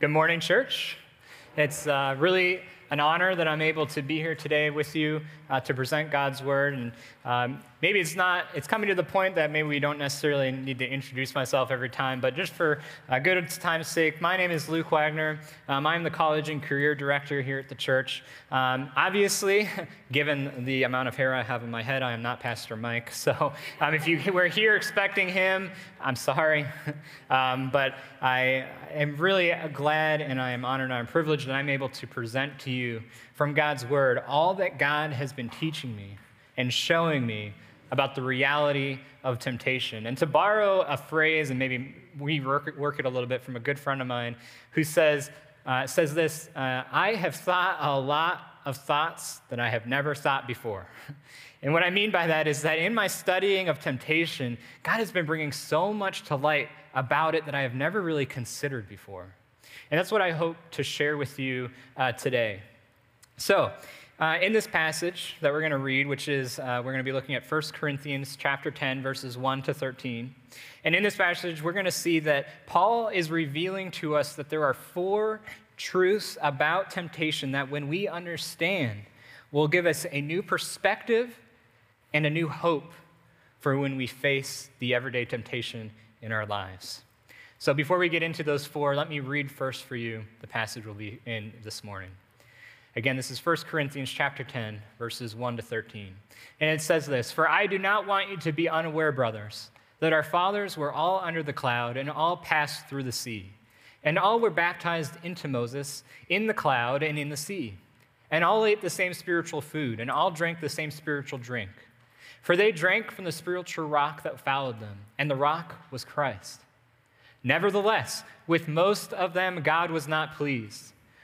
Good morning, church. It's uh, really an honor that I'm able to be here today with you uh, to present God's word. And um, maybe it's not, it's coming to the point that maybe we don't necessarily need to introduce myself every time, but just for uh, good time's sake, my name is Luke Wagner. Um, I'm the college and career director here at the church. Um, obviously, given the amount of hair I have in my head, I am not Pastor Mike. So um, if you were here expecting him, I'm sorry. Um, but I am really glad and I am honored and I'm privileged that I'm able to present to you from God's word all that God has been teaching me and showing me about the reality of temptation. And to borrow a phrase, and maybe we work, work it a little bit from a good friend of mine who says, uh, says this uh, I have thought a lot of thoughts that I have never thought before. And what I mean by that is that in my studying of temptation, God has been bringing so much to light about it that I have never really considered before. And that's what I hope to share with you uh, today. So, uh, in this passage that we're going to read, which is uh, we're going to be looking at 1 Corinthians chapter 10, verses 1 to 13. And in this passage, we're going to see that Paul is revealing to us that there are four truths about temptation that when we understand will give us a new perspective and a new hope for when we face the everyday temptation in our lives. So before we get into those four, let me read first for you the passage we'll be in this morning. Again, this is 1 Corinthians chapter 10, verses 1 to 13. And it says this For I do not want you to be unaware, brothers, that our fathers were all under the cloud and all passed through the sea. And all were baptized into Moses in the cloud and in the sea. And all ate the same spiritual food, and all drank the same spiritual drink. For they drank from the spiritual rock that followed them, and the rock was Christ. Nevertheless, with most of them, God was not pleased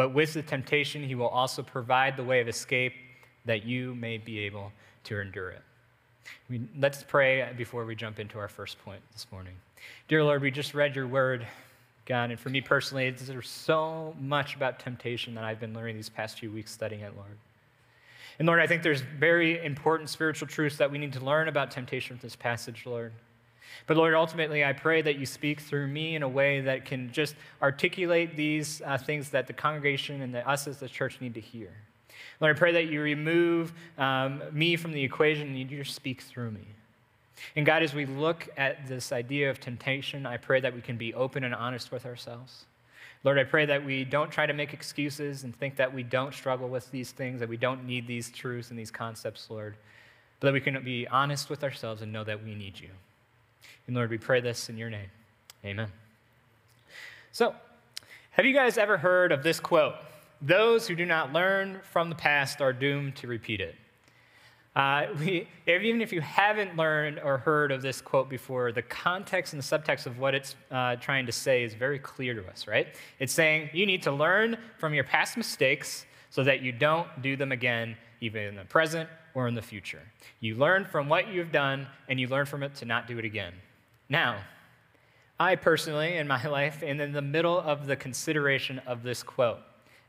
But with the temptation, he will also provide the way of escape that you may be able to endure it. We, let's pray before we jump into our first point this morning. Dear Lord, we just read your word, God, and for me personally, there's so much about temptation that I've been learning these past few weeks studying it, Lord. And Lord, I think there's very important spiritual truths that we need to learn about temptation from this passage, Lord. But Lord, ultimately, I pray that you speak through me in a way that can just articulate these uh, things that the congregation and us as the church need to hear. Lord, I pray that you remove um, me from the equation and you just speak through me. And God, as we look at this idea of temptation, I pray that we can be open and honest with ourselves. Lord, I pray that we don't try to make excuses and think that we don't struggle with these things, that we don't need these truths and these concepts, Lord, but that we can be honest with ourselves and know that we need you. And Lord, we pray this in your name. Amen. So, have you guys ever heard of this quote? Those who do not learn from the past are doomed to repeat it. Uh, we, even if you haven't learned or heard of this quote before, the context and the subtext of what it's uh, trying to say is very clear to us, right? It's saying you need to learn from your past mistakes so that you don't do them again, even in the present or in the future. You learn from what you've done, and you learn from it to not do it again. Now, I personally, in my life, am in the middle of the consideration of this quote,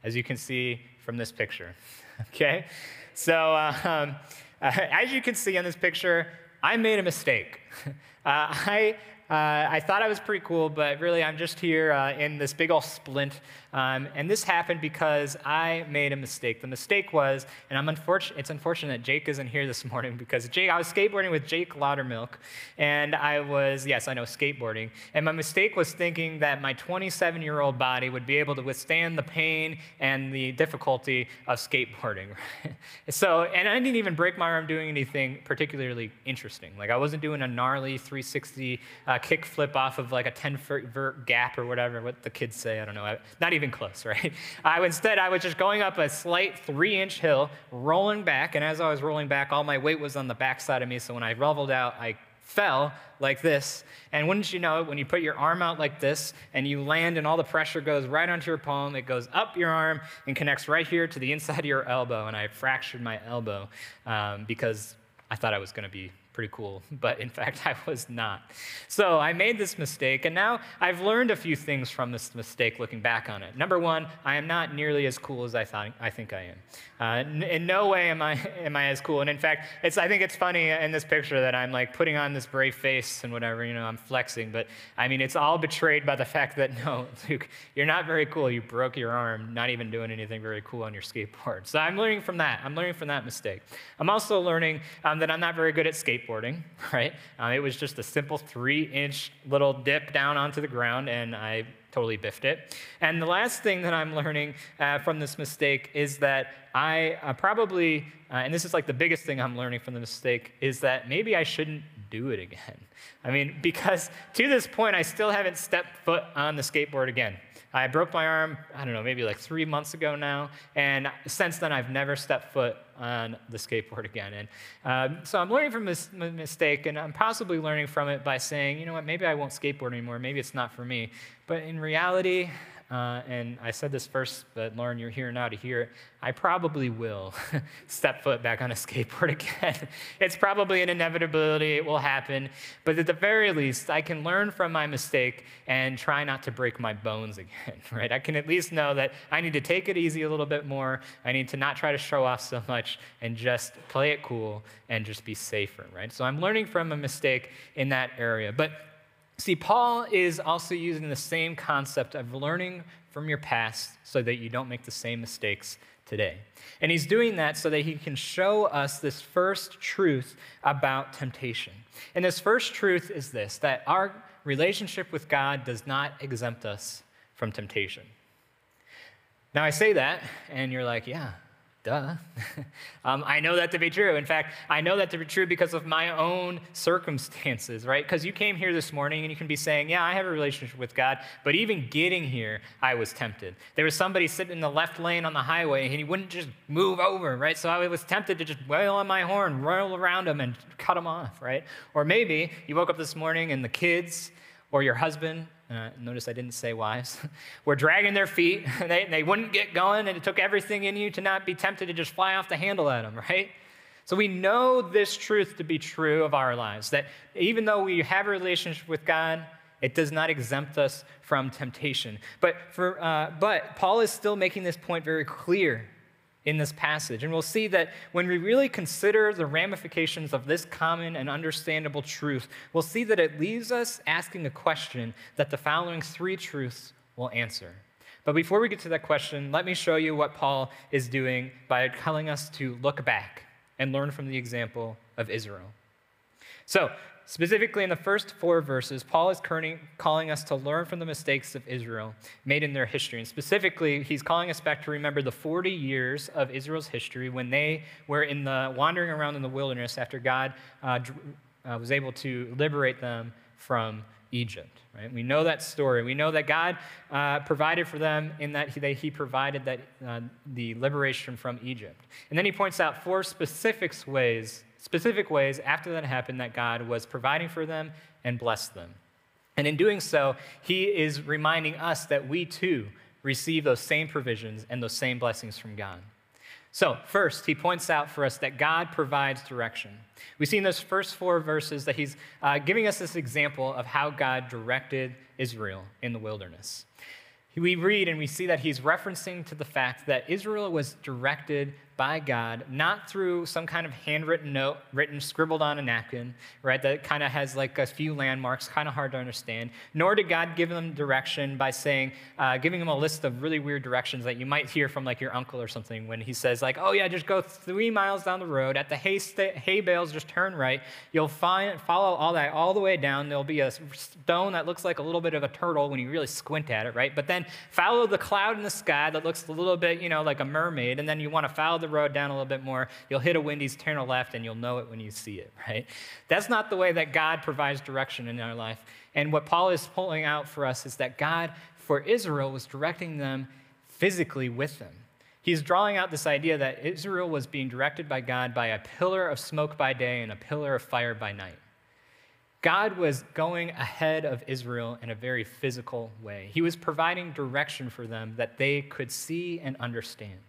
as you can see from this picture. okay? So, uh, um, uh, as you can see in this picture, I made a mistake. Uh, I, Uh, I thought I was pretty cool, but really I'm just here uh, in this big old splint. Um, and this happened because I made a mistake. The mistake was, and I'm unfortunate, it's unfortunate that Jake isn't here this morning because Jake, I was skateboarding with Jake Laudermilk, and I was, yes, I know, skateboarding. And my mistake was thinking that my 27 year old body would be able to withstand the pain and the difficulty of skateboarding. so, and I didn't even break my arm doing anything particularly interesting. Like I wasn't doing a gnarly 360 uh, kick flip off of like a 10 foot vert gap or whatever, what the kids say. I don't know. Not even close, right? I, instead, I was just going up a slight three inch hill, rolling back. And as I was rolling back, all my weight was on the backside of me. So when I leveled out, I fell like this. And wouldn't you know when you put your arm out like this and you land and all the pressure goes right onto your palm, it goes up your arm and connects right here to the inside of your elbow. And I fractured my elbow um, because I thought I was going to be pretty cool, but in fact, I was not. So I made this mistake, and now I've learned a few things from this mistake looking back on it. Number one, I am not nearly as cool as I, thought, I think I am. Uh, in no way am I, am I as cool. And in fact, it's, I think it's funny in this picture that I'm like putting on this brave face and whatever, you know, I'm flexing, but I mean, it's all betrayed by the fact that no, Luke, you're not very cool. You broke your arm, not even doing anything very cool on your skateboard. So I'm learning from that. I'm learning from that mistake. I'm also learning um, that I'm not very good at skateboarding skateboarding, right? Uh, it was just a simple three inch little dip down onto the ground, and I totally biffed it. And the last thing that I'm learning uh, from this mistake is that I uh, probably, uh, and this is like the biggest thing I'm learning from the mistake, is that maybe I shouldn't do it again. I mean, because to this point, I still haven't stepped foot on the skateboard again. I broke my arm, I don't know, maybe like three months ago now, and since then I've never stepped foot on the skateboard again. And um, so I'm learning from this mistake, and I'm possibly learning from it by saying, you know what, maybe I won't skateboard anymore, maybe it's not for me. But in reality, uh, and I said this first, but Lauren, you're here now to hear it. I probably will step foot back on a skateboard again. it's probably an inevitability, it will happen. But at the very least, I can learn from my mistake and try not to break my bones again, right? I can at least know that I need to take it easy a little bit more. I need to not try to show off so much and just play it cool and just be safer, right? So I'm learning from a mistake in that area. But See, Paul is also using the same concept of learning from your past so that you don't make the same mistakes today. And he's doing that so that he can show us this first truth about temptation. And this first truth is this that our relationship with God does not exempt us from temptation. Now, I say that, and you're like, yeah, Duh. um, I know that to be true. In fact, I know that to be true because of my own circumstances, right? Because you came here this morning and you can be saying, Yeah, I have a relationship with God, but even getting here, I was tempted. There was somebody sitting in the left lane on the highway and he wouldn't just move over, right? So I was tempted to just wail on my horn, roll around him, and cut him off, right? Or maybe you woke up this morning and the kids or your husband uh, notice I didn't say wives, were dragging their feet. they, they wouldn't get going, and it took everything in you to not be tempted to just fly off the handle at them, right? So we know this truth to be true of our lives that even though we have a relationship with God, it does not exempt us from temptation. But, for, uh, but Paul is still making this point very clear in this passage. And we'll see that when we really consider the ramifications of this common and understandable truth, we'll see that it leaves us asking a question that the following three truths will answer. But before we get to that question, let me show you what Paul is doing by telling us to look back and learn from the example of Israel. So, Specifically, in the first four verses, Paul is calling us to learn from the mistakes of Israel made in their history. And specifically, he's calling us back to remember the 40 years of Israel's history when they were in the wandering around in the wilderness after God uh, uh, was able to liberate them from Egypt. Right? We know that story. We know that God uh, provided for them in that he, he provided that, uh, the liberation from Egypt. And then he points out four specific ways specific ways after that happened that God was providing for them and blessed them. And in doing so, he is reminding us that we too receive those same provisions and those same blessings from God. So, first, he points out for us that God provides direction. We see in those first four verses that he's uh, giving us this example of how God directed Israel in the wilderness. We read and we see that he's referencing to the fact that Israel was directed by God, not through some kind of handwritten note written, scribbled on a napkin, right, that kind of has like a few landmarks, kind of hard to understand, nor did God give them direction by saying, uh, giving them a list of really weird directions that you might hear from like your uncle or something when he says, like, oh yeah, just go three miles down the road. At the hay, st- hay bales, just turn right. You'll find, follow all that all the way down. There'll be a stone that looks like a little bit of a turtle when you really squint at it, right? But then follow the cloud in the sky that looks a little bit, you know, like a mermaid, and then you want to follow the road down a little bit more. You'll hit a Wendy's, turn a left, and you'll know it when you see it, right? That's not the way that God provides direction in our life. And what Paul is pulling out for us is that God, for Israel, was directing them physically with them. He's drawing out this idea that Israel was being directed by God by a pillar of smoke by day and a pillar of fire by night. God was going ahead of Israel in a very physical way. He was providing direction for them that they could see and understand.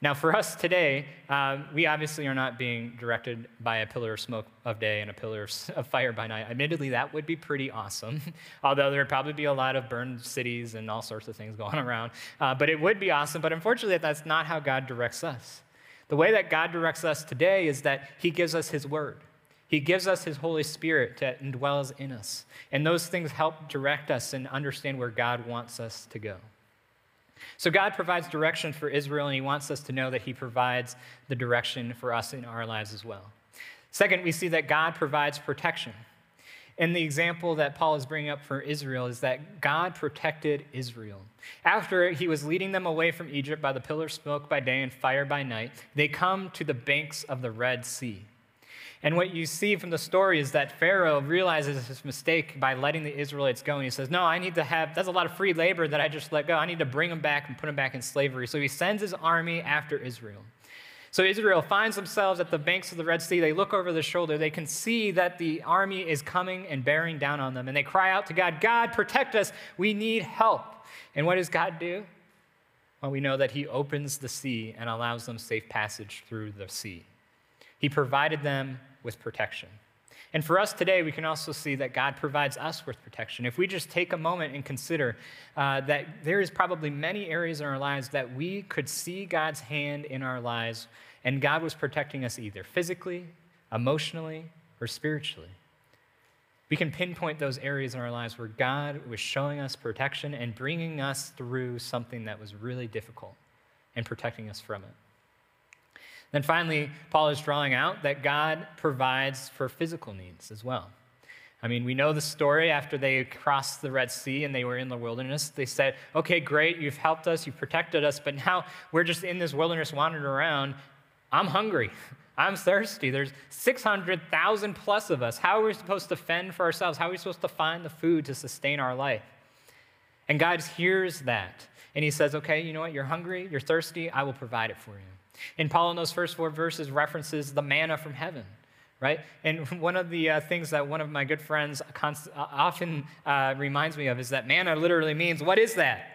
Now, for us today, uh, we obviously are not being directed by a pillar of smoke of day and a pillar of fire by night. Admittedly, that would be pretty awesome, although there would probably be a lot of burned cities and all sorts of things going around. Uh, but it would be awesome. But unfortunately, that's not how God directs us. The way that God directs us today is that He gives us His Word. He gives us His Holy Spirit that indwells in us. And those things help direct us and understand where God wants us to go. So God provides direction for Israel, and He wants us to know that He provides the direction for us in our lives as well. Second, we see that God provides protection. And the example that Paul is bringing up for Israel is that God protected Israel. After he was leading them away from Egypt by the pillar of smoke by day and fire by night, they come to the banks of the Red Sea. And what you see from the story is that Pharaoh realizes his mistake by letting the Israelites go. And he says, No, I need to have, that's a lot of free labor that I just let go. I need to bring them back and put them back in slavery. So he sends his army after Israel. So Israel finds themselves at the banks of the Red Sea. They look over their shoulder. They can see that the army is coming and bearing down on them. And they cry out to God, God, protect us. We need help. And what does God do? Well, we know that He opens the sea and allows them safe passage through the sea. He provided them with protection. And for us today, we can also see that God provides us with protection. If we just take a moment and consider uh, that there is probably many areas in our lives that we could see God's hand in our lives, and God was protecting us either physically, emotionally, or spiritually. We can pinpoint those areas in our lives where God was showing us protection and bringing us through something that was really difficult and protecting us from it. Then finally, Paul is drawing out that God provides for physical needs as well. I mean, we know the story after they crossed the Red Sea and they were in the wilderness. They said, Okay, great, you've helped us, you've protected us, but now we're just in this wilderness wandering around. I'm hungry. I'm thirsty. There's 600,000 plus of us. How are we supposed to fend for ourselves? How are we supposed to find the food to sustain our life? And God hears that. And He says, Okay, you know what? You're hungry, you're thirsty, I will provide it for you. And Paul, in those first four verses, references the manna from heaven, right? And one of the uh, things that one of my good friends const- uh, often uh, reminds me of is that manna literally means, what is that?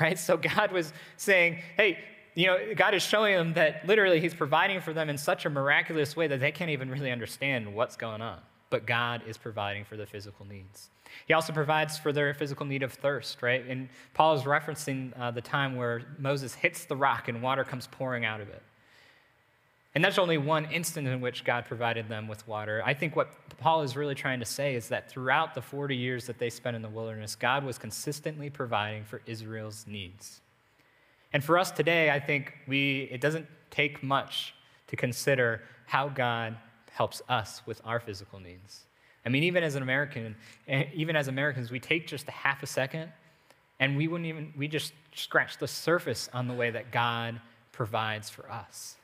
Right? So God was saying, hey, you know, God is showing them that literally He's providing for them in such a miraculous way that they can't even really understand what's going on. But God is providing for the physical needs. He also provides for their physical need of thirst, right? And Paul is referencing uh, the time where Moses hits the rock and water comes pouring out of it. And that's only one instance in which God provided them with water. I think what Paul is really trying to say is that throughout the 40 years that they spent in the wilderness, God was consistently providing for Israel's needs. And for us today, I think we, it doesn't take much to consider how God helps us with our physical needs. I mean, even as an American, eh, even as Americans, we take just a half a second and we wouldn't even, we just scratch the surface on the way that God provides for us.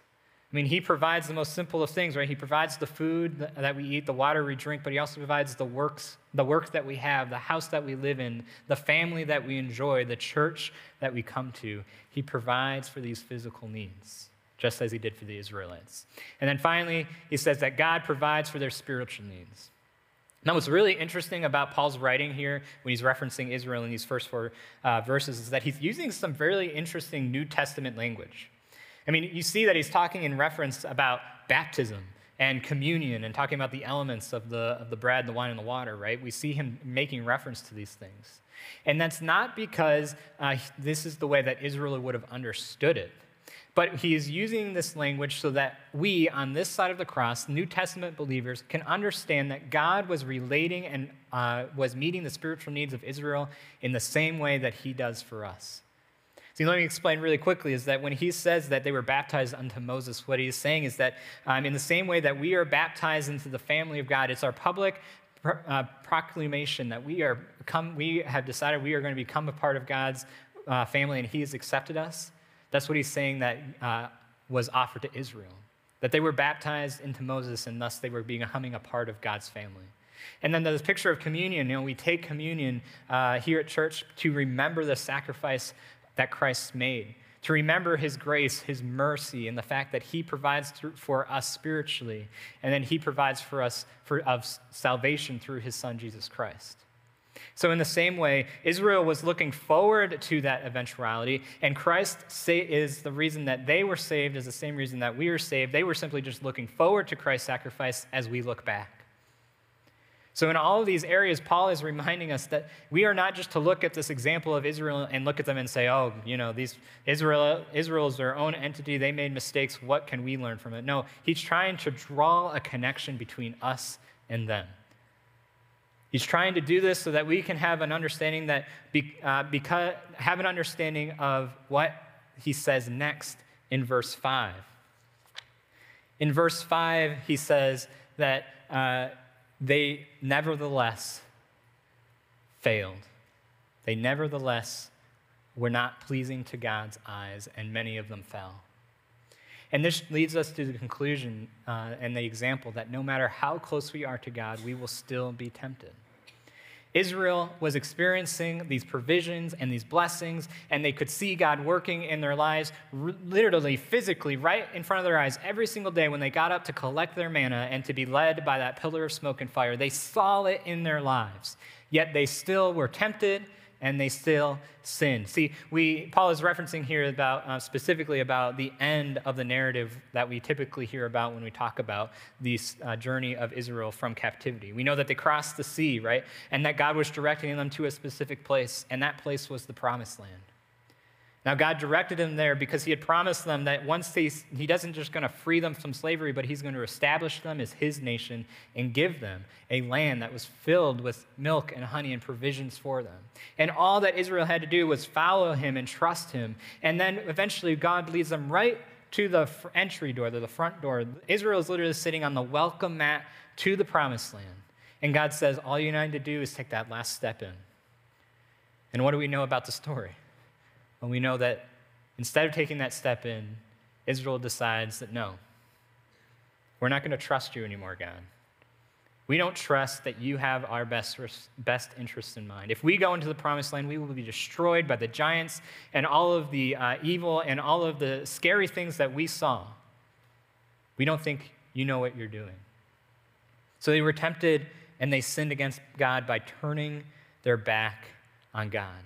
I mean, He provides the most simple of things, right? He provides the food that we eat, the water we drink, but He also provides the works, the work that we have, the house that we live in, the family that we enjoy, the church that we come to. He provides for these physical needs, just as He did for the Israelites. And then finally, He says that God provides for their spiritual needs. Now, what's really interesting about Paul's writing here when he's referencing Israel in these first four uh, verses is that he's using some very interesting New Testament language. I mean, you see that he's talking in reference about baptism and communion and talking about the elements of the, of the bread, the wine, and the water, right? We see him making reference to these things. And that's not because uh, this is the way that Israel would have understood it, But he is using this language so that we, on this side of the cross, New Testament believers, can understand that God was relating and uh, was meeting the spiritual needs of Israel in the same way that he does for us. See, let me explain really quickly is that when he says that they were baptized unto Moses, what he is saying is that um, in the same way that we are baptized into the family of God, it's our public uh, proclamation that we, are come, we have decided we are going to become a part of God's uh, family and he has accepted us. That's what he's saying that uh, was offered to Israel. That they were baptized into Moses and thus they were becoming a part of God's family. And then this picture of communion, you know, we take communion uh, here at church to remember the sacrifice that Christ made, to remember his grace, his mercy, and the fact that he provides for us spiritually, and then he provides for us for, of salvation through his son, Jesus Christ. So, in the same way, Israel was looking forward to that eventuality, and Christ is the reason that they were saved, is the same reason that we are saved. They were simply just looking forward to Christ's sacrifice as we look back. So, in all of these areas, Paul is reminding us that we are not just to look at this example of Israel and look at them and say, oh, you know, these Israel, Israel is their own entity. They made mistakes. What can we learn from it? No, he's trying to draw a connection between us and them. He's trying to do this so that we can have an understanding that, be, uh, because, have an understanding of what he says next in verse 5. In verse 5, he says that uh, they nevertheless failed. They nevertheless were not pleasing to God's eyes, and many of them fell. And this leads us to the conclusion uh, and the example that no matter how close we are to God, we will still be tempted. Israel was experiencing these provisions and these blessings, and they could see God working in their lives, literally, physically, right in front of their eyes every single day when they got up to collect their manna and to be led by that pillar of smoke and fire. They saw it in their lives, yet they still were tempted and they still sin. See, we, Paul is referencing here about uh, specifically about the end of the narrative that we typically hear about when we talk about this uh, journey of Israel from captivity. We know that they crossed the sea, right? And that God was directing them to a specific place, and that place was the promised land. Now, God directed him there because He had promised them that once they, He doesn't just going to free them from slavery, but He's going to establish them as His nation and give them a land that was filled with milk and honey and provisions for them. And all that Israel had to do was follow Him and trust Him. And then eventually, God leads them right to the entry door, to the front door. Israel is literally sitting on the welcome mat to the promised land. And God says, All you need to do is take that last step in. And what do we know about the story? When we know that instead of taking that step in, Israel decides that no, we're not going to trust you anymore, God. We don't trust that you have our best, best interests in mind. If we go into the promised land, we will be destroyed by the giants and all of the uh, evil and all of the scary things that we saw. We don't think you know what you're doing. So they were tempted and they sinned against God by turning their back on God.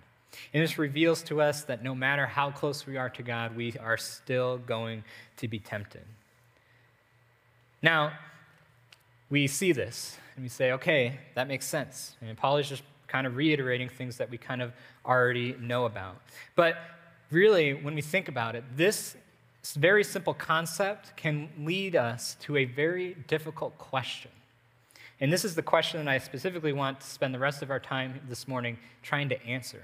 And this reveals to us that no matter how close we are to God, we are still going to be tempted. Now, we see this and we say, okay, that makes sense. And Paul is just kind of reiterating things that we kind of already know about. But really, when we think about it, this very simple concept can lead us to a very difficult question. And this is the question that I specifically want to spend the rest of our time this morning trying to answer.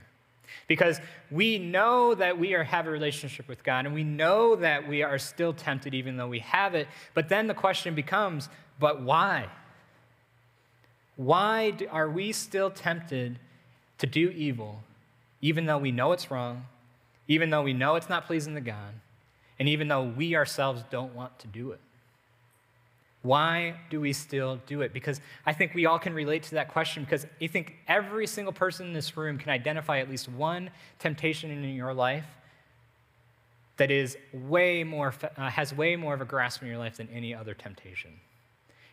Because we know that we are, have a relationship with God and we know that we are still tempted even though we have it. But then the question becomes, but why? Why are we still tempted to do evil even though we know it's wrong, even though we know it's not pleasing to God, and even though we ourselves don't want to do it? Why do we still do it? Because I think we all can relate to that question because I think every single person in this room can identify at least one temptation in your life that is way more, uh, has way more of a grasp in your life than any other temptation.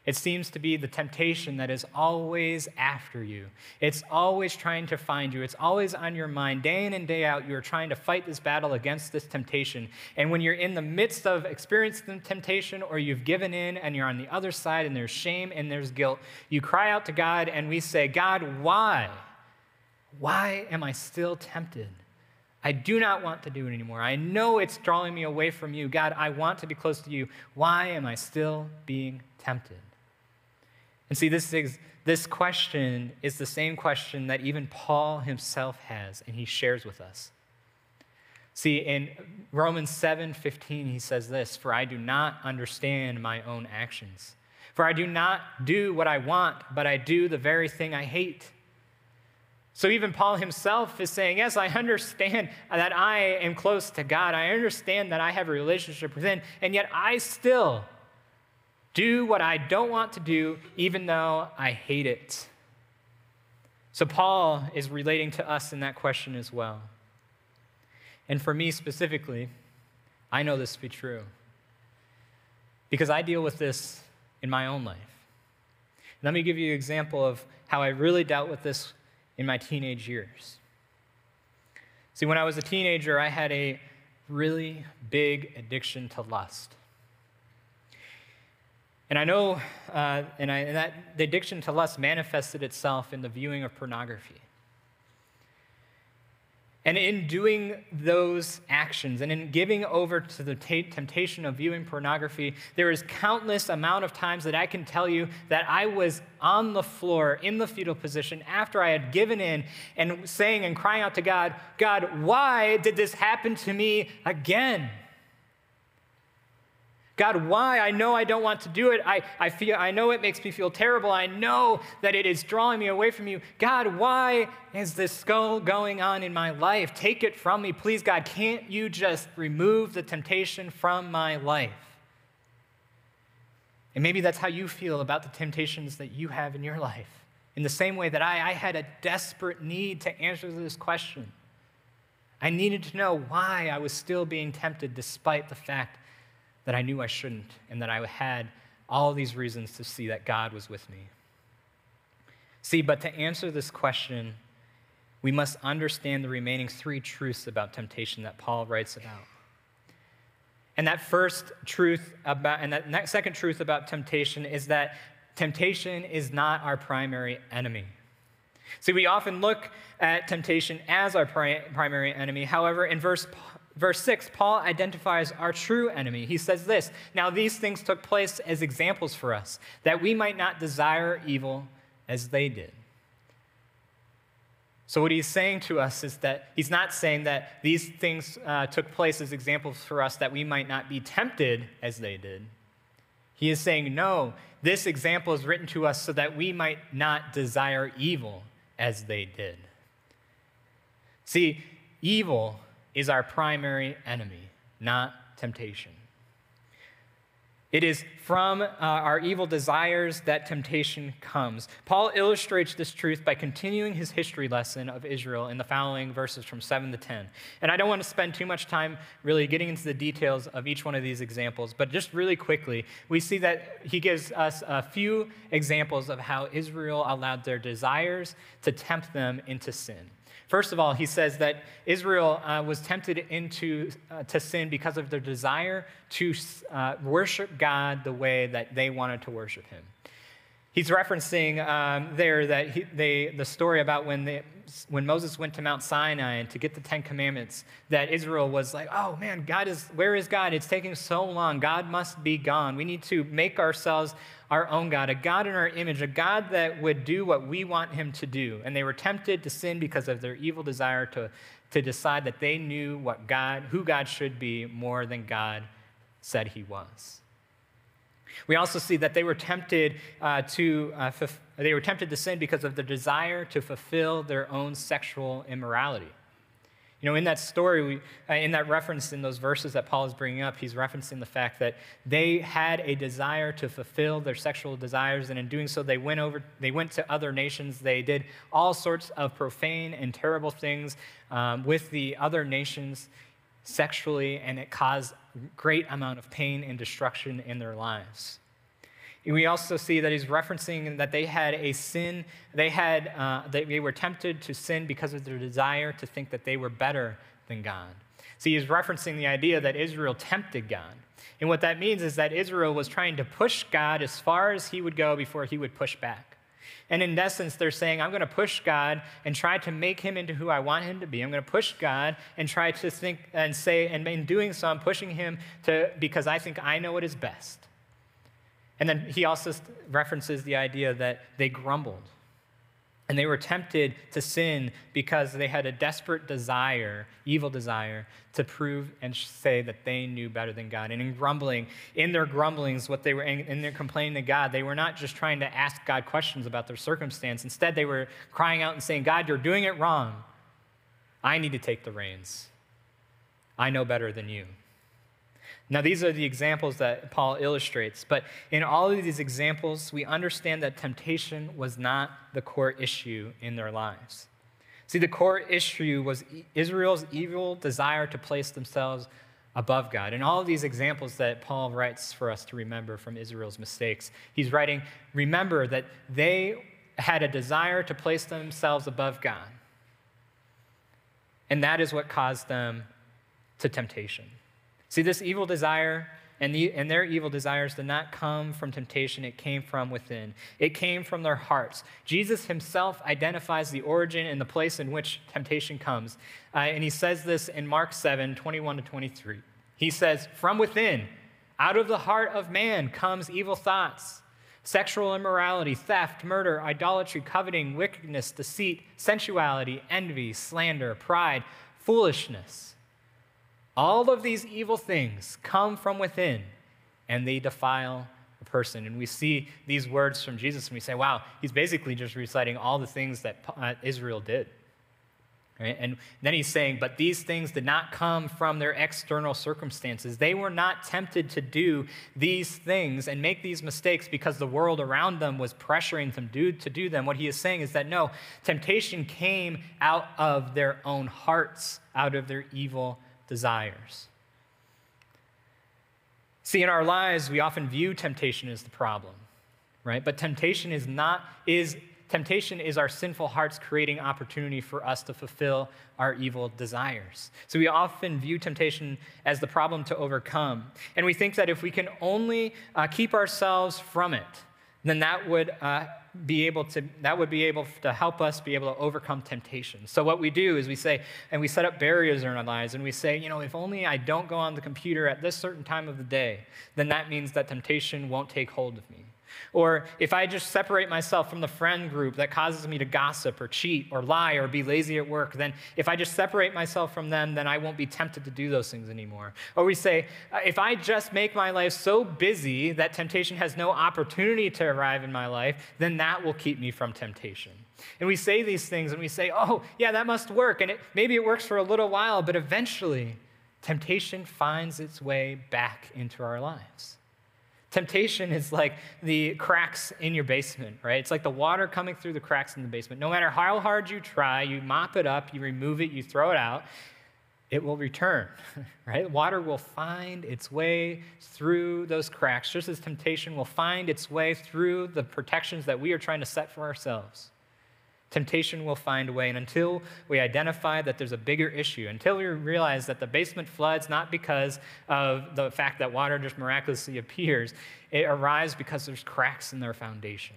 It seems to be the temptation that is always after you. It's always trying to find you. It's always on your mind. Day in and day out, you are trying to fight this battle against this temptation. And when you're in the midst of experiencing the temptation or you've given in and you're on the other side and there's shame and there's guilt, you cry out to God and we say, God, why? Why am I still tempted? I do not want to do it anymore. I know it's drawing me away from you. God, I want to be close to you. Why am I still being tempted? And see, this, is, this question is the same question that even Paul himself has, and he shares with us. See, in Romans 7 15, he says this For I do not understand my own actions. For I do not do what I want, but I do the very thing I hate. So even Paul himself is saying, Yes, I understand that I am close to God. I understand that I have a relationship with Him, and yet I still do what I don't want to do, even though I hate it. So Paul is relating to us in that question as well. And for me specifically, I know this to be true because I deal with this in my own life. Let me give you an example of how I really dealt with this in my teenage years. See, when I was a teenager, I had a really big addiction to lust. And I know, uh, and, I, and that the addiction to lust manifested itself in the viewing of pornography. And in doing those actions and in giving over to the t- temptation of viewing pornography, there is countless amount of times that I can tell you that I was on the floor in the fetal position after I had given in and saying and crying out to God, God, why did this happen to me again? God, why? I know I don't want to do it. I, I, feel, I know it makes me feel terrible. I know that it is drawing me away from you. God, why is this going on in my life? Take it from me. Please, God, can't you just remove the temptation from my life? And maybe that's how you feel about the temptations that you have in your life. In the same way that I, I had a desperate need to answer this question. I needed to know why I was still being tempted despite the fact that I knew I shouldn't, and that I had all these reasons to see that God was with me. See, but to answer this question, we must understand the remaining three truths about temptation that Paul writes about. And that first truth about, and that second truth about temptation is that temptation is not our primary enemy. See, we often look at temptation as our primary enemy. However, in verse Verse 6, Paul identifies our true enemy. He says this Now these things took place as examples for us, that we might not desire evil as they did. So, what he's saying to us is that he's not saying that these things uh, took place as examples for us that we might not be tempted as they did. He is saying, no, this example is written to us so that we might not desire evil as they did. See, evil is our primary enemy, not temptation. It is from uh, our evil desires that temptation comes. Paul illustrates this truth by continuing his history lesson of Israel in the following verses from 7 to 10. And I don't want to spend too much time really getting into the details of each one of these examples, but just really quickly, we see that he gives us a few examples of how Israel allowed their desires to tempt them into sin. First of all, he says that Israel uh, was tempted into uh, to sin because of their desire to uh, worship God the way that they wanted to worship Him. He's referencing um, there that he, they, the story about when, they, when Moses went to Mount Sinai to get the Ten Commandments, that Israel was like, oh man, God is, where is God? It's taking so long. God must be gone. We need to make ourselves our own God, a God in our image, a God that would do what we want him to do. And they were tempted to sin because of their evil desire to, to decide that they knew what God, who God should be more than God said he was. We also see that they were tempted uh, to uh, they were tempted to sin because of the desire to fulfill their own sexual immorality. You know, in that story, we, uh, in that reference in those verses that Paul is bringing up, he's referencing the fact that they had a desire to fulfill their sexual desires, and in doing so, they went over, they went to other nations. They did all sorts of profane and terrible things um, with the other nations sexually, and it caused great amount of pain and destruction in their lives. We also see that he's referencing that they had a sin, they, had, uh, they were tempted to sin because of their desire to think that they were better than God. See, he's referencing the idea that Israel tempted God. And what that means is that Israel was trying to push God as far as he would go before he would push back. And in essence, they're saying, I'm going to push God and try to make him into who I want him to be. I'm going to push God and try to think and say, and in doing so, I'm pushing him to because I think I know what is best. And then he also references the idea that they grumbled. And they were tempted to sin because they had a desperate desire, evil desire, to prove and say that they knew better than God. And in grumbling, in their grumblings, what they were in their complaining to God, they were not just trying to ask God questions about their circumstance. Instead, they were crying out and saying, God, you're doing it wrong. I need to take the reins. I know better than you. Now, these are the examples that Paul illustrates, but in all of these examples, we understand that temptation was not the core issue in their lives. See, the core issue was Israel's evil desire to place themselves above God. In all of these examples that Paul writes for us to remember from Israel's mistakes, he's writing, remember that they had a desire to place themselves above God. And that is what caused them to temptation. See, this evil desire and, the, and their evil desires did not come from temptation, it came from within. It came from their hearts. Jesus himself identifies the origin and the place in which temptation comes. Uh, and he says this in Mark 7 21 to 23. He says, From within, out of the heart of man comes evil thoughts, sexual immorality, theft, murder, idolatry, coveting, wickedness, deceit, sensuality, envy, slander, pride, foolishness. All of these evil things come from within and they defile a person. And we see these words from Jesus and we say, wow, he's basically just reciting all the things that uh, Israel did. Right? And then he's saying, but these things did not come from their external circumstances. They were not tempted to do these things and make these mistakes because the world around them was pressuring them to do them. What he is saying is that no, temptation came out of their own hearts, out of their evil desires. See, in our lives, we often view temptation as the problem, right? But temptation is not, is temptation is our sinful hearts creating opportunity for us to fulfill our evil desires. So we often view temptation as the problem to overcome. And we think that if we can only uh, keep ourselves from it, then that would uh, be able to that would be able to help us be able to overcome temptation so what we do is we say and we set up barriers in our lives and we say you know if only i don't go on the computer at this certain time of the day then that means that temptation won't take hold of me or if I just separate myself from the friend group that causes me to gossip or cheat or lie or be lazy at work, then if I just separate myself from them, then I won't be tempted to do those things anymore. Or we say, uh, if I just make my life so busy that temptation has no opportunity to arrive in my life, then that will keep me from temptation. And we say these things and we say, oh, yeah, that must work. And it, maybe it works for a little while, but eventually, temptation finds its way back into our lives. Temptation is like the cracks in your basement, right? It's like the water coming through the cracks in the basement. No matter how hard you try, you mop it up, you remove it, you throw it out, it will return, right? Water will find its way through those cracks, just as temptation will find its way through the protections that we are trying to set for ourselves. Temptation will find a way. And until we identify that there's a bigger issue, until we realize that the basement floods not because of the fact that water just miraculously appears, it arrives because there's cracks in their foundation.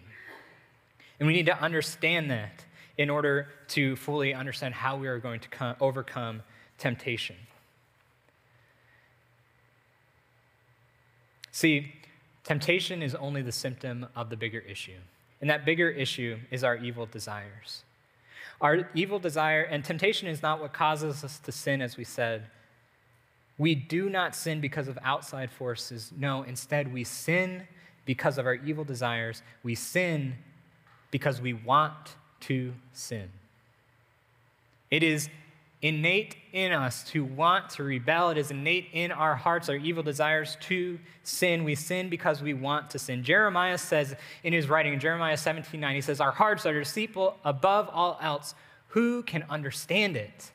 And we need to understand that in order to fully understand how we are going to come, overcome temptation. See, temptation is only the symptom of the bigger issue. And that bigger issue is our evil desires. Our evil desire and temptation is not what causes us to sin, as we said. We do not sin because of outside forces. No, instead, we sin because of our evil desires. We sin because we want to sin. It is innate in us to want to rebel. It is innate in our hearts, our evil desires to sin. We sin because we want to sin. Jeremiah says in his writing, in Jeremiah 17 9, he says, Our hearts are deceitful above all else. Who can understand it?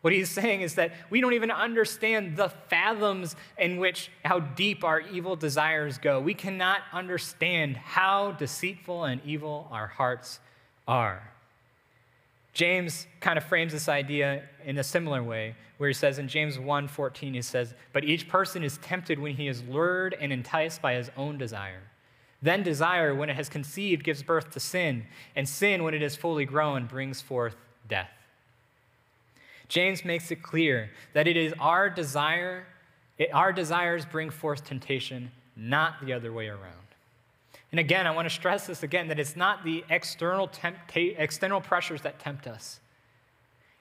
What he's saying is that we don't even understand the fathoms in which how deep our evil desires go. We cannot understand how deceitful and evil our hearts are. James kind of frames this idea in a similar way, where he says in James 1:14, he says, But each person is tempted when he is lured and enticed by his own desire. Then desire, when it has conceived, gives birth to sin, and sin, when it is fully grown, brings forth death. James makes it clear that it is our desire, it, our desires bring forth temptation, not the other way around. And again, I want to stress this again that it's not the external, external pressures that tempt us.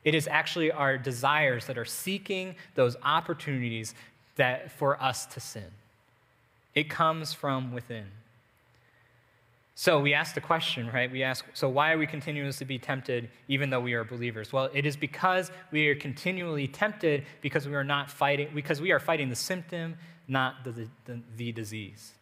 It is actually our desires that are seeking those opportunities that for us to sin. It comes from within. So we ask the question, right? We ask, so why are we continuously be tempted even though we are believers? Well, it is because we are continually tempted because we are not fighting, because we are fighting the symptom, not the, the, the disease.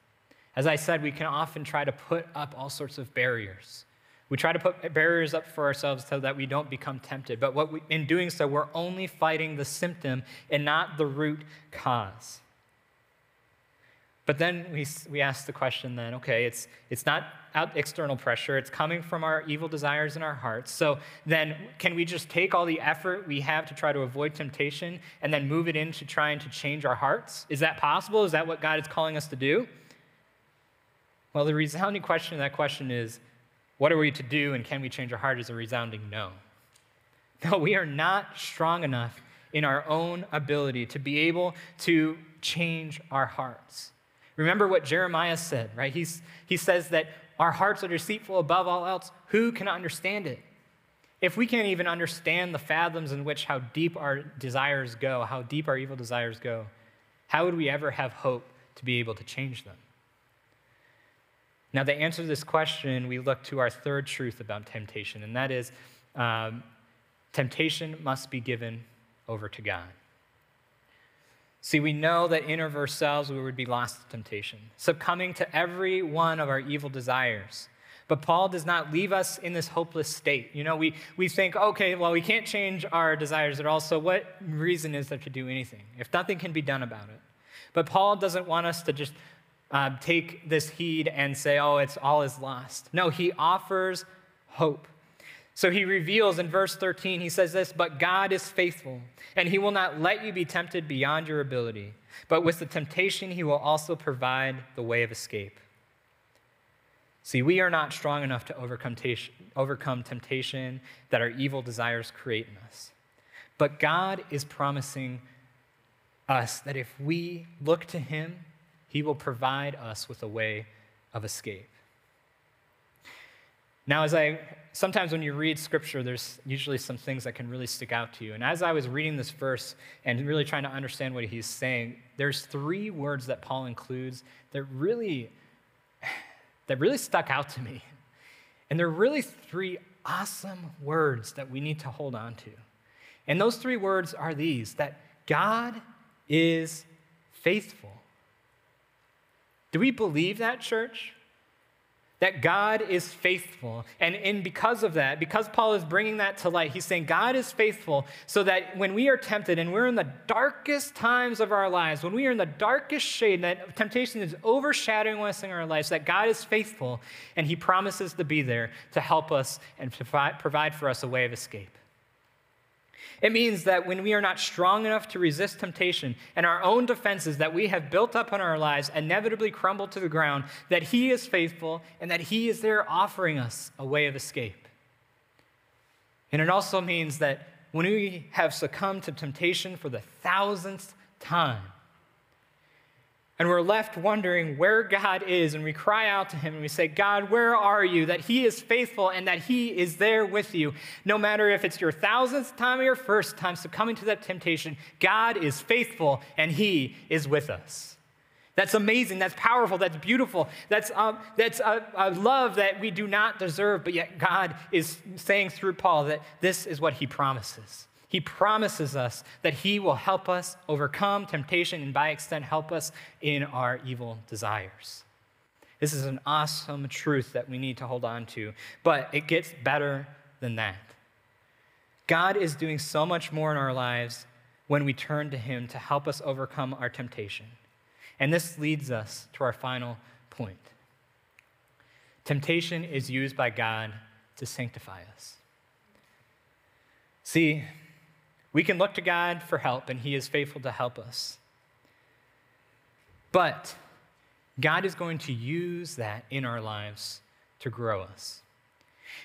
As I said, we can often try to put up all sorts of barriers. We try to put barriers up for ourselves so that we don't become tempted. But what we, in doing so, we're only fighting the symptom and not the root cause. But then we, we ask the question then, okay, it's, it's not out external pressure, it's coming from our evil desires in our hearts. So then can we just take all the effort we have to try to avoid temptation and then move it into trying to change our hearts? Is that possible? Is that what God is calling us to do? Well, the resounding question to that question is what are we to do and can we change our heart is a resounding no. No, we are not strong enough in our own ability to be able to change our hearts. Remember what Jeremiah said, right? He's, he says that our hearts are deceitful above all else. Who can understand it? If we can't even understand the fathoms in which how deep our desires go, how deep our evil desires go, how would we ever have hope to be able to change them? Now, to answer this question, we look to our third truth about temptation, and that is um, temptation must be given over to God. See, we know that in of ourselves we would be lost to temptation, succumbing to every one of our evil desires. But Paul does not leave us in this hopeless state. You know, we, we think, okay, well, we can't change our desires at all, so what reason is there to do anything if nothing can be done about it? But Paul doesn't want us to just uh, take this heed and say, oh, it's all is lost. No, he offers hope. So he reveals in verse 13, he says this, but God is faithful, and he will not let you be tempted beyond your ability. But with the temptation, he will also provide the way of escape. See, we are not strong enough to overcome, overcome temptation that our evil desires create in us. But God is promising us that if we look to him, he will provide us with a way of escape. Now, as I sometimes when you read scripture, there's usually some things that can really stick out to you. And as I was reading this verse and really trying to understand what he's saying, there's three words that Paul includes that really that really stuck out to me. And they're really three awesome words that we need to hold on to. And those three words are these that God is faithful. Do we believe that, church? That God is faithful. And, and because of that, because Paul is bringing that to light, he's saying God is faithful so that when we are tempted and we're in the darkest times of our lives, when we are in the darkest shade, that temptation is overshadowing us in our lives, that God is faithful and he promises to be there to help us and to provide for us a way of escape. It means that when we are not strong enough to resist temptation and our own defenses that we have built up in our lives inevitably crumble to the ground, that He is faithful and that He is there offering us a way of escape. And it also means that when we have succumbed to temptation for the thousandth time, and we're left wondering where God is, and we cry out to Him and we say, God, where are you? That He is faithful and that He is there with you. No matter if it's your thousandth time or your first time succumbing to that temptation, God is faithful and He is with us. That's amazing. That's powerful. That's beautiful. That's, um, that's a, a love that we do not deserve, but yet God is saying through Paul that this is what He promises. He promises us that He will help us overcome temptation and, by extent, help us in our evil desires. This is an awesome truth that we need to hold on to, but it gets better than that. God is doing so much more in our lives when we turn to Him to help us overcome our temptation. And this leads us to our final point. Temptation is used by God to sanctify us. See, we can look to God for help, and He is faithful to help us. But God is going to use that in our lives to grow us.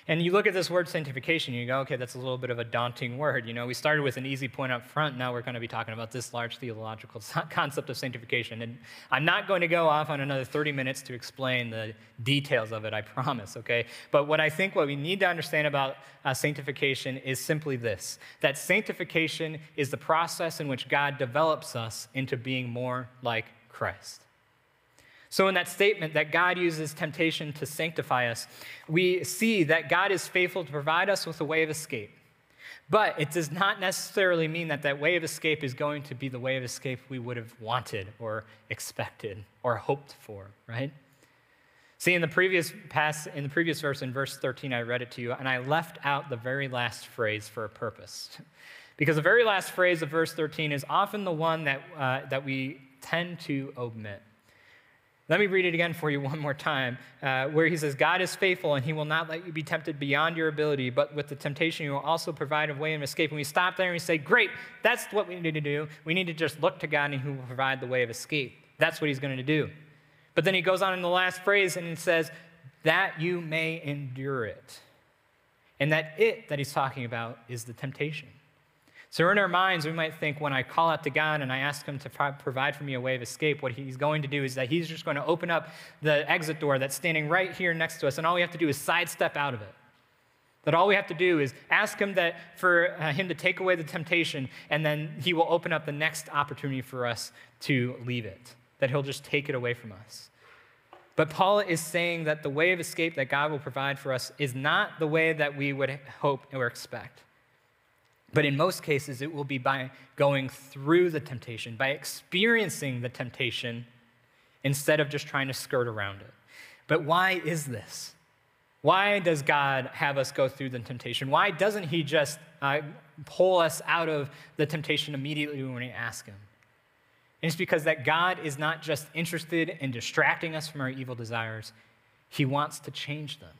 And you look at this word sanctification, you go, okay, that's a little bit of a daunting word. You know, we started with an easy point up front. Now we're going to be talking about this large theological concept of sanctification. And I'm not going to go off on another 30 minutes to explain the details of it, I promise, okay? But what I think what we need to understand about uh, sanctification is simply this that sanctification is the process in which God develops us into being more like Christ. So, in that statement that God uses temptation to sanctify us, we see that God is faithful to provide us with a way of escape. But it does not necessarily mean that that way of escape is going to be the way of escape we would have wanted or expected or hoped for, right? See, in the previous pass, in the previous verse, in verse 13, I read it to you, and I left out the very last phrase for a purpose. Because the very last phrase of verse 13 is often the one that, uh, that we tend to omit. Let me read it again for you one more time, uh, where he says, God is faithful and he will not let you be tempted beyond your ability, but with the temptation, he will also provide a way of escape. And we stop there and we say, Great, that's what we need to do. We need to just look to God and he will provide the way of escape. That's what he's going to do. But then he goes on in the last phrase and he says, That you may endure it. And that it that he's talking about is the temptation. So, in our minds, we might think when I call out to God and I ask Him to provide for me a way of escape, what He's going to do is that He's just going to open up the exit door that's standing right here next to us, and all we have to do is sidestep out of it. That all we have to do is ask Him that for uh, Him to take away the temptation, and then He will open up the next opportunity for us to leave it. That He'll just take it away from us. But Paul is saying that the way of escape that God will provide for us is not the way that we would hope or expect. But in most cases, it will be by going through the temptation, by experiencing the temptation instead of just trying to skirt around it. But why is this? Why does God have us go through the temptation? Why doesn't He just uh, pull us out of the temptation immediately when we ask Him? And it's because that God is not just interested in distracting us from our evil desires, He wants to change them.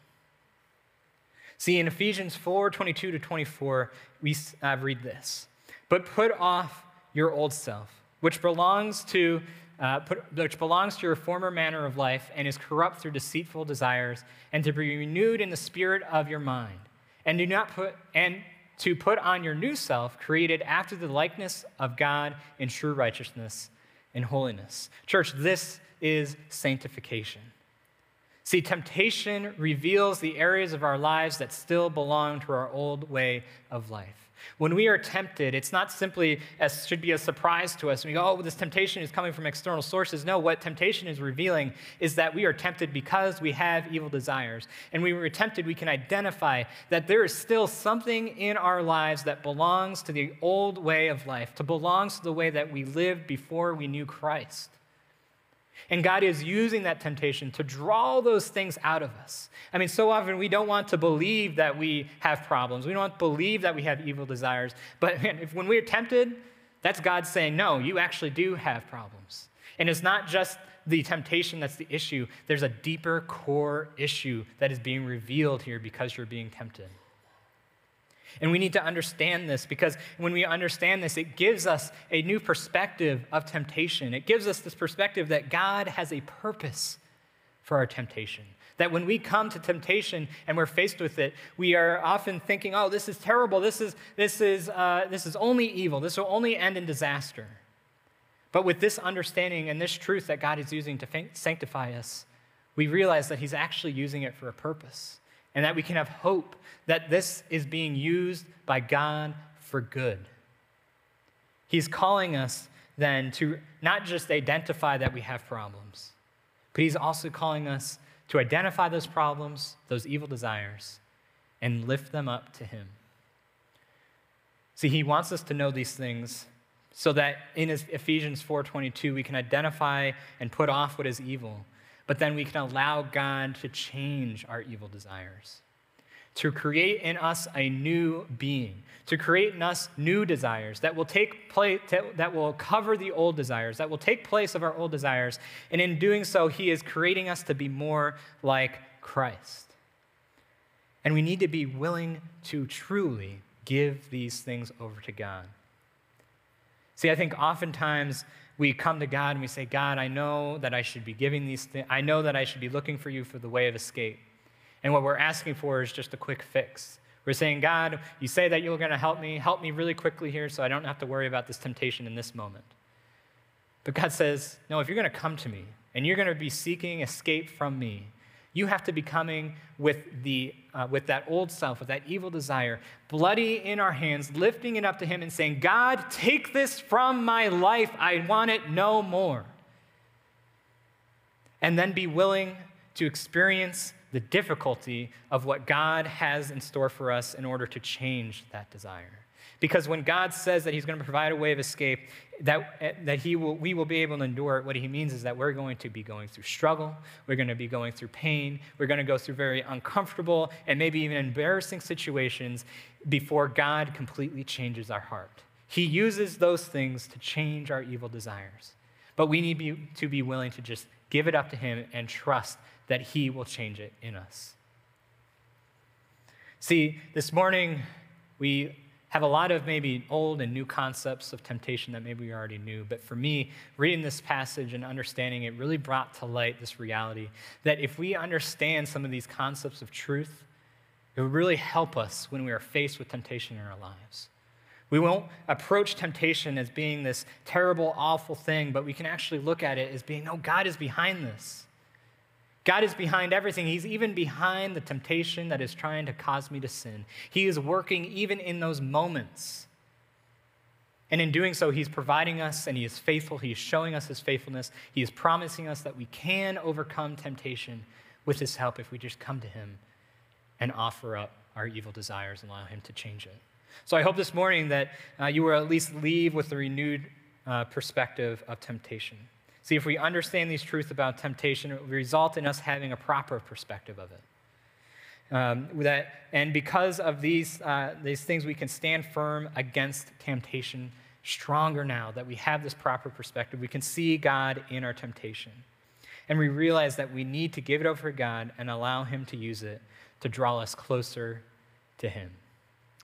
See, in Ephesians 4 22 to 24, we uh, read this But put off your old self, which belongs to uh, put, which belongs to your former manner of life and is corrupt through deceitful desires, and to be renewed in the spirit of your mind, and do not put and to put on your new self, created after the likeness of God in true righteousness and holiness. Church, this is sanctification. See, temptation reveals the areas of our lives that still belong to our old way of life. When we are tempted, it's not simply as should be a surprise to us. We go, oh, this temptation is coming from external sources. No, what temptation is revealing is that we are tempted because we have evil desires. And when we're tempted, we can identify that there is still something in our lives that belongs to the old way of life, to belongs to the way that we lived before we knew Christ. And God is using that temptation to draw those things out of us. I mean, so often we don't want to believe that we have problems. We don't want to believe that we have evil desires. But if, when we're tempted, that's God saying, no, you actually do have problems. And it's not just the temptation that's the issue, there's a deeper core issue that is being revealed here because you're being tempted. And we need to understand this because when we understand this, it gives us a new perspective of temptation. It gives us this perspective that God has a purpose for our temptation. That when we come to temptation and we're faced with it, we are often thinking, oh, this is terrible. This is, this is, uh, this is only evil. This will only end in disaster. But with this understanding and this truth that God is using to sanctify us, we realize that He's actually using it for a purpose and that we can have hope that this is being used by God for good. He's calling us then to not just identify that we have problems, but He's also calling us to identify those problems, those evil desires, and lift them up to Him. See, He wants us to know these things so that in Ephesians 4:22 we can identify and put off what is evil but then we can allow God to change our evil desires, to create in us a new being, to create in us new desires that will take place, that will cover the old desires, that will take place of our old desires. And in doing so, He is creating us to be more like Christ. And we need to be willing to truly give these things over to God. See, I think oftentimes we come to God and we say, God, I know that I should be giving these things. I know that I should be looking for you for the way of escape. And what we're asking for is just a quick fix. We're saying, God, you say that you're going to help me. Help me really quickly here so I don't have to worry about this temptation in this moment. But God says, no, if you're going to come to me and you're going to be seeking escape from me, you have to be coming with, the, uh, with that old self, with that evil desire, bloody in our hands, lifting it up to Him and saying, God, take this from my life. I want it no more. And then be willing to experience the difficulty of what God has in store for us in order to change that desire. Because when God says that He's going to provide a way of escape, that, that he will, we will be able to endure it, what He means is that we're going to be going through struggle, we're going to be going through pain, we're going to go through very uncomfortable and maybe even embarrassing situations before God completely changes our heart. He uses those things to change our evil desires. But we need be, to be willing to just give it up to Him and trust that He will change it in us. See, this morning we have a lot of maybe old and new concepts of temptation that maybe we already knew. But for me, reading this passage and understanding it really brought to light this reality that if we understand some of these concepts of truth, it will really help us when we are faced with temptation in our lives. We won't approach temptation as being this terrible, awful thing, but we can actually look at it as being, no, God is behind this. God is behind everything. He's even behind the temptation that is trying to cause me to sin. He is working even in those moments. And in doing so, He's providing us and He is faithful. He is showing us His faithfulness. He is promising us that we can overcome temptation with His help if we just come to Him and offer up our evil desires and allow Him to change it. So I hope this morning that uh, you will at least leave with a renewed uh, perspective of temptation. See, if we understand these truths about temptation, it will result in us having a proper perspective of it. Um, that, and because of these, uh, these things, we can stand firm against temptation stronger now that we have this proper perspective. We can see God in our temptation. And we realize that we need to give it over to God and allow Him to use it to draw us closer to Him.